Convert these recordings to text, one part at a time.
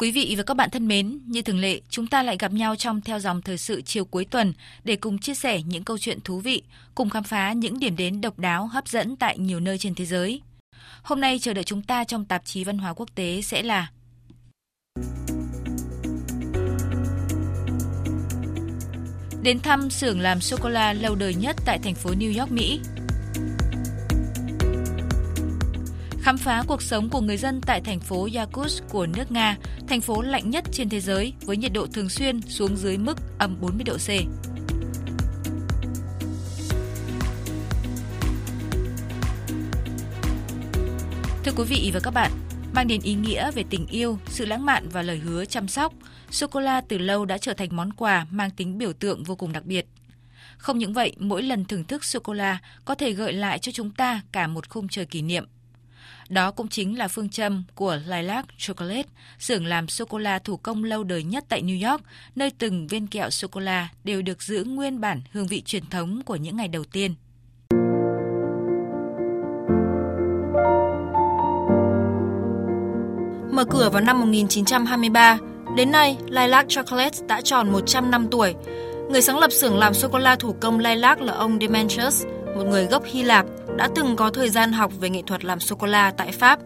Quý vị và các bạn thân mến, như thường lệ, chúng ta lại gặp nhau trong theo dòng thời sự chiều cuối tuần để cùng chia sẻ những câu chuyện thú vị, cùng khám phá những điểm đến độc đáo hấp dẫn tại nhiều nơi trên thế giới. Hôm nay chờ đợi chúng ta trong tạp chí văn hóa quốc tế sẽ là Đến thăm xưởng làm sô-cô-la lâu đời nhất tại thành phố New York, Mỹ. Khám phá cuộc sống của người dân tại thành phố Yakutsk của nước Nga, thành phố lạnh nhất trên thế giới với nhiệt độ thường xuyên xuống dưới mức âm 40 độ C. Thưa quý vị và các bạn, mang đến ý nghĩa về tình yêu, sự lãng mạn và lời hứa chăm sóc, sô cô la từ lâu đã trở thành món quà mang tính biểu tượng vô cùng đặc biệt. Không những vậy, mỗi lần thưởng thức sô cô la có thể gợi lại cho chúng ta cả một khung trời kỷ niệm. Đó cũng chính là phương châm của Lilac Chocolate, xưởng làm sô-cô-la thủ công lâu đời nhất tại New York, nơi từng viên kẹo sô-cô-la đều được giữ nguyên bản hương vị truyền thống của những ngày đầu tiên. Mở cửa vào năm 1923, đến nay Lilac Chocolate đã tròn 100 năm tuổi. Người sáng lập xưởng làm sô-cô-la thủ công Lilac là ông Demetrius, một người gốc Hy Lạp, đã từng có thời gian học về nghệ thuật làm sô-cô-la tại Pháp.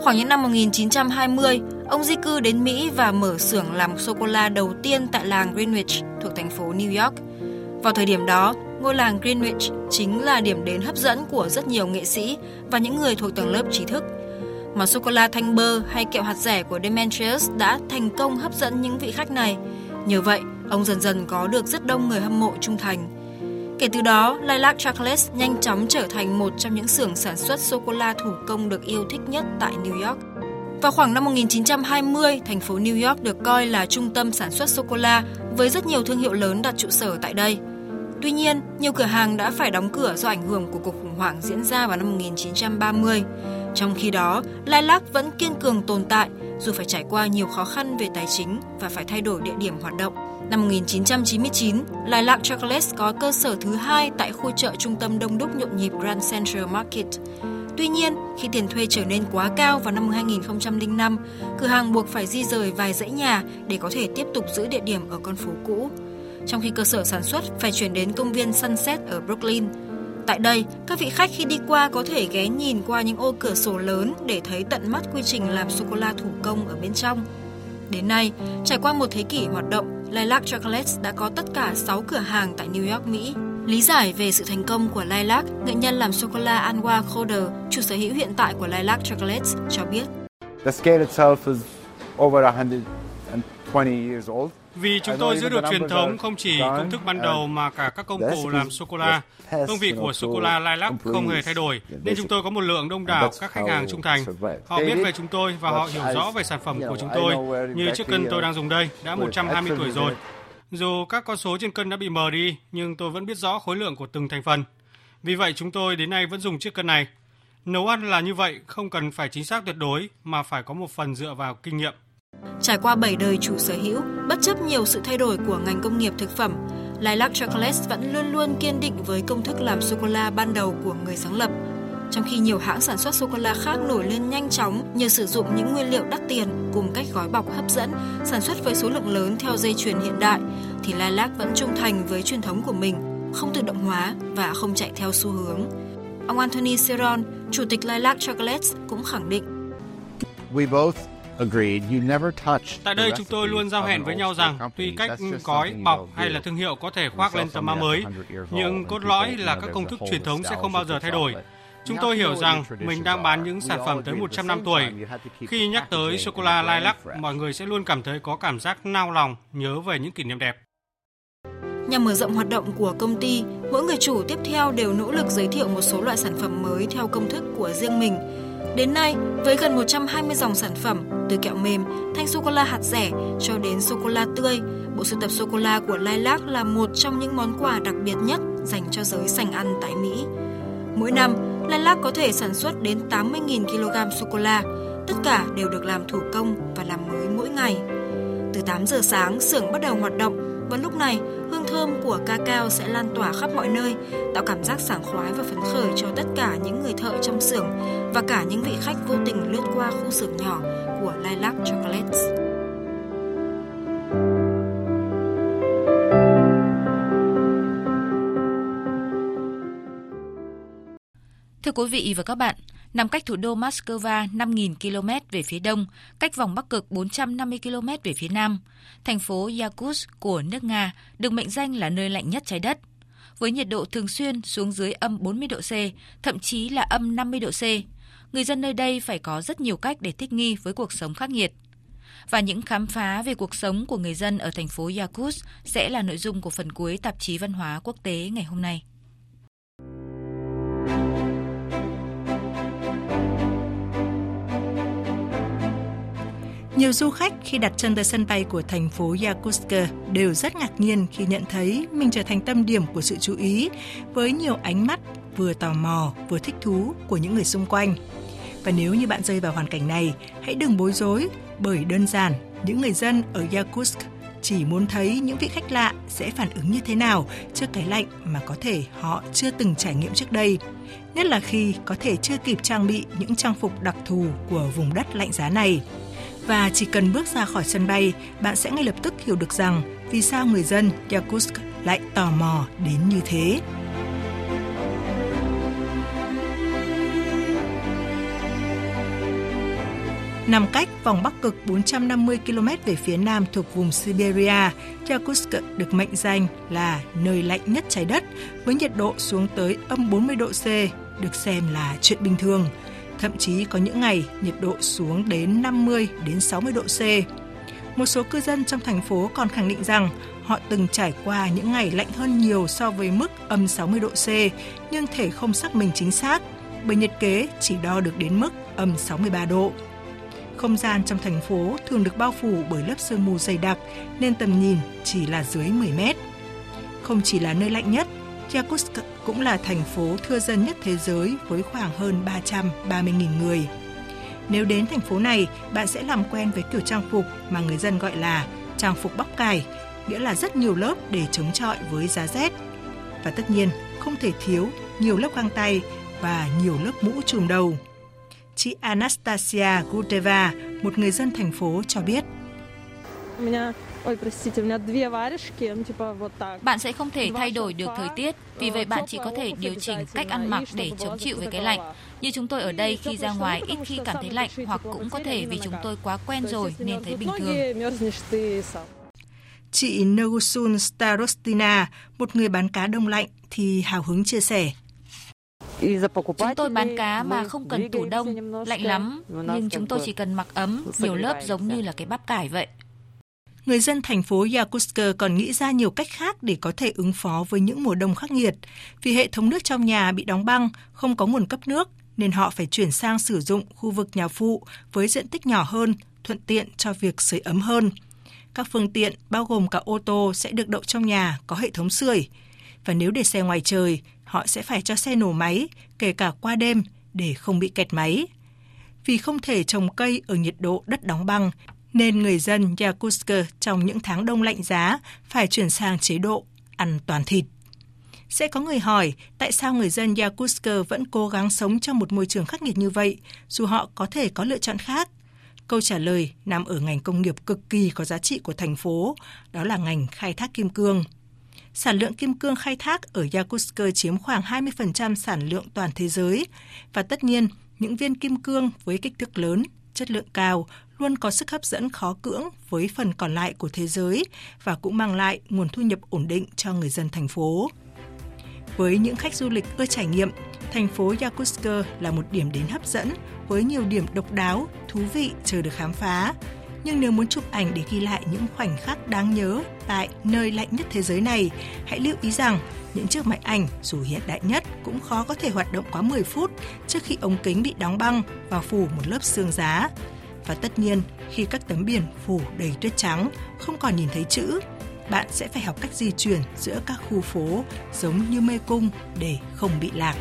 Khoảng những năm 1920, ông di cư đến Mỹ và mở xưởng làm sô-cô-la đầu tiên tại làng Greenwich thuộc thành phố New York. Vào thời điểm đó, ngôi làng Greenwich chính là điểm đến hấp dẫn của rất nhiều nghệ sĩ và những người thuộc tầng lớp trí thức. Mà sô-cô-la thanh bơ hay kẹo hạt rẻ của Demetrius đã thành công hấp dẫn những vị khách này. Nhờ vậy, ông dần dần có được rất đông người hâm mộ trung thành. Kể từ đó, Lilac Chocolates nhanh chóng trở thành một trong những xưởng sản xuất sô-cô-la thủ công được yêu thích nhất tại New York. Vào khoảng năm 1920, thành phố New York được coi là trung tâm sản xuất sô-cô-la với rất nhiều thương hiệu lớn đặt trụ sở tại đây. Tuy nhiên, nhiều cửa hàng đã phải đóng cửa do ảnh hưởng của cuộc khủng hoảng diễn ra vào năm 1930. Trong khi đó, Lilac vẫn kiên cường tồn tại dù phải trải qua nhiều khó khăn về tài chính và phải thay đổi địa điểm hoạt động. Năm 1999, Lilac Chocolate có cơ sở thứ hai tại khu chợ trung tâm đông đúc nhộn nhịp Grand Central Market. Tuy nhiên, khi tiền thuê trở nên quá cao vào năm 2005, cửa hàng buộc phải di rời vài dãy nhà để có thể tiếp tục giữ địa điểm ở con phố cũ. Trong khi cơ sở sản xuất phải chuyển đến công viên Sunset ở Brooklyn. Tại đây, các vị khách khi đi qua có thể ghé nhìn qua những ô cửa sổ lớn để thấy tận mắt quy trình làm sô-cô-la thủ công ở bên trong. Đến nay, trải qua một thế kỷ hoạt động, Lilac Chocolates đã có tất cả 6 cửa hàng tại New York, Mỹ. Lý giải về sự thành công của Lilac, nghệ nhân làm sô-cô-la Anwar Khoder, chủ sở hữu hiện tại của Lilac Chocolates, cho biết. The scale itself is over 120 years old. Vì chúng tôi giữ được truyền thống không chỉ công thức ban đầu mà cả các công cụ làm sô-cô-la. Hương vị của sô-cô-la Lilac không hề thay đổi, nên chúng tôi có một lượng đông đảo các khách hàng trung thành. Họ biết về chúng tôi và họ hiểu rõ về sản phẩm của chúng tôi. Như chiếc cân tôi đang dùng đây, đã 120 tuổi rồi. Dù các con số trên cân đã bị mờ đi, nhưng tôi vẫn biết rõ khối lượng của từng thành phần. Vì vậy chúng tôi đến nay vẫn dùng chiếc cân này. Nấu ăn là như vậy, không cần phải chính xác tuyệt đối mà phải có một phần dựa vào kinh nghiệm. Trải qua 7 đời chủ sở hữu, bất chấp nhiều sự thay đổi của ngành công nghiệp thực phẩm, Lilac Chocolates vẫn luôn luôn kiên định với công thức làm sô-cô-la ban đầu của người sáng lập. Trong khi nhiều hãng sản xuất sô-cô-la khác nổi lên nhanh chóng nhờ sử dụng những nguyên liệu đắt tiền cùng cách gói bọc hấp dẫn, sản xuất với số lượng lớn theo dây chuyền hiện đại, thì Lilac vẫn trung thành với truyền thống của mình, không tự động hóa và không chạy theo xu hướng. Ông Anthony Ceron, chủ tịch Lilac Chocolates cũng khẳng định. We both Tại đây chúng tôi luôn giao hẹn với nhau rằng tuy cách gói, bọc hay là thương hiệu có thể khoác lên tấm áo mới, nhưng cốt lõi là các công thức truyền thống sẽ không bao giờ thay đổi. Chúng tôi hiểu rằng mình đang bán những sản phẩm tới 100 năm tuổi. Khi nhắc tới sô-cô-la lilac, mọi người sẽ luôn cảm thấy có cảm giác nao lòng, nhớ về những kỷ niệm đẹp. Nhằm mở rộng hoạt động của công ty, mỗi người chủ tiếp theo đều nỗ lực giới thiệu một số loại sản phẩm mới theo công thức của riêng mình. Đến nay, với gần 120 dòng sản phẩm, từ kẹo mềm, thanh sô-cô-la hạt rẻ cho đến sô-cô-la tươi, bộ sưu tập sô-cô-la của Lilac là một trong những món quà đặc biệt nhất dành cho giới sành ăn tại Mỹ. Mỗi năm, Lilac có thể sản xuất đến 80.000 kg sô-cô-la, tất cả đều được làm thủ công và làm mới mỗi ngày. Từ 8 giờ sáng, xưởng bắt đầu hoạt động và lúc này, hương thơm của ca cao sẽ lan tỏa khắp mọi nơi, tạo cảm giác sảng khoái và phấn khởi cho tất cả những người thợ trong xưởng và cả những vị khách vô tình lướt qua khu xưởng nhỏ của Lilac Chocolates. Thưa quý vị và các bạn, nằm cách thủ đô Moscow 5.000 km về phía đông, cách vòng Bắc Cực 450 km về phía nam, thành phố Yakutsk của nước Nga được mệnh danh là nơi lạnh nhất trái đất. Với nhiệt độ thường xuyên xuống dưới âm 40 độ C, thậm chí là âm 50 độ C, người dân nơi đây phải có rất nhiều cách để thích nghi với cuộc sống khắc nghiệt. Và những khám phá về cuộc sống của người dân ở thành phố Yakutsk sẽ là nội dung của phần cuối tạp chí văn hóa quốc tế ngày hôm nay. Nhiều du khách khi đặt chân tới sân bay của thành phố Yakutsk đều rất ngạc nhiên khi nhận thấy mình trở thành tâm điểm của sự chú ý với nhiều ánh mắt vừa tò mò vừa thích thú của những người xung quanh. Và nếu như bạn rơi vào hoàn cảnh này, hãy đừng bối rối bởi đơn giản những người dân ở Yakutsk chỉ muốn thấy những vị khách lạ sẽ phản ứng như thế nào trước cái lạnh mà có thể họ chưa từng trải nghiệm trước đây. Nhất là khi có thể chưa kịp trang bị những trang phục đặc thù của vùng đất lạnh giá này. Và chỉ cần bước ra khỏi sân bay, bạn sẽ ngay lập tức hiểu được rằng vì sao người dân Yakutsk lại tò mò đến như thế. Nằm cách vòng Bắc Cực 450 km về phía nam thuộc vùng Siberia, Yakutsk được mệnh danh là nơi lạnh nhất trái đất với nhiệt độ xuống tới âm 40 độ C, được xem là chuyện bình thường. Thậm chí có những ngày nhiệt độ xuống đến 50 đến 60 độ C. Một số cư dân trong thành phố còn khẳng định rằng họ từng trải qua những ngày lạnh hơn nhiều so với mức âm 60 độ C, nhưng thể không xác minh chính xác, bởi nhiệt kế chỉ đo được đến mức âm 63 độ. Không gian trong thành phố thường được bao phủ bởi lớp sương mù dày đặc nên tầm nhìn chỉ là dưới 10 mét. Không chỉ là nơi lạnh nhất, Yakutsk cũng là thành phố thưa dân nhất thế giới với khoảng hơn 330.000 người. Nếu đến thành phố này, bạn sẽ làm quen với kiểu trang phục mà người dân gọi là trang phục bắp cài, nghĩa là rất nhiều lớp để chống chọi với giá rét. Và tất nhiên, không thể thiếu nhiều lớp găng tay và nhiều lớp mũ trùm đầu. Chị Anastasia Guteva, một người dân thành phố cho biết. Bạn sẽ không thể thay đổi được thời tiết, vì vậy bạn chỉ có thể điều chỉnh cách ăn mặc để chống chịu với cái lạnh. Như chúng tôi ở đây khi ra ngoài ít khi cảm thấy lạnh hoặc cũng có thể vì chúng tôi quá quen rồi nên thấy bình thường. Chị Nogusun Starostina, một người bán cá đông lạnh, thì hào hứng chia sẻ. Chúng tôi bán cá mà không cần tủ đông, lạnh lắm, nhưng chúng tôi chỉ cần mặc ấm, nhiều lớp giống như là cái bắp cải vậy. Người dân thành phố Yakutsk còn nghĩ ra nhiều cách khác để có thể ứng phó với những mùa đông khắc nghiệt. Vì hệ thống nước trong nhà bị đóng băng, không có nguồn cấp nước, nên họ phải chuyển sang sử dụng khu vực nhà phụ với diện tích nhỏ hơn, thuận tiện cho việc sưởi ấm hơn. Các phương tiện, bao gồm cả ô tô, sẽ được đậu trong nhà có hệ thống sưởi. Và nếu để xe ngoài trời, họ sẽ phải cho xe nổ máy, kể cả qua đêm, để không bị kẹt máy. Vì không thể trồng cây ở nhiệt độ đất đóng băng, nên người dân Yakutsk trong những tháng đông lạnh giá phải chuyển sang chế độ ăn toàn thịt. Sẽ có người hỏi tại sao người dân Yakutsk vẫn cố gắng sống trong một môi trường khắc nghiệt như vậy, dù họ có thể có lựa chọn khác. Câu trả lời nằm ở ngành công nghiệp cực kỳ có giá trị của thành phố, đó là ngành khai thác kim cương. Sản lượng kim cương khai thác ở Yakutsk chiếm khoảng 20% sản lượng toàn thế giới, và tất nhiên, những viên kim cương với kích thước lớn, chất lượng cao luôn có sức hấp dẫn khó cưỡng với phần còn lại của thế giới và cũng mang lại nguồn thu nhập ổn định cho người dân thành phố. Với những khách du lịch ưa trải nghiệm, thành phố Yakutsk là một điểm đến hấp dẫn với nhiều điểm độc đáo, thú vị chờ được khám phá. Nhưng nếu muốn chụp ảnh để ghi lại những khoảnh khắc đáng nhớ tại nơi lạnh nhất thế giới này, hãy lưu ý rằng những chiếc máy ảnh dù hiện đại nhất cũng khó có thể hoạt động quá 10 phút trước khi ống kính bị đóng băng và phủ một lớp xương giá. Và tất nhiên, khi các tấm biển phủ đầy tuyết trắng, không còn nhìn thấy chữ, bạn sẽ phải học cách di chuyển giữa các khu phố giống như mê cung để không bị lạc.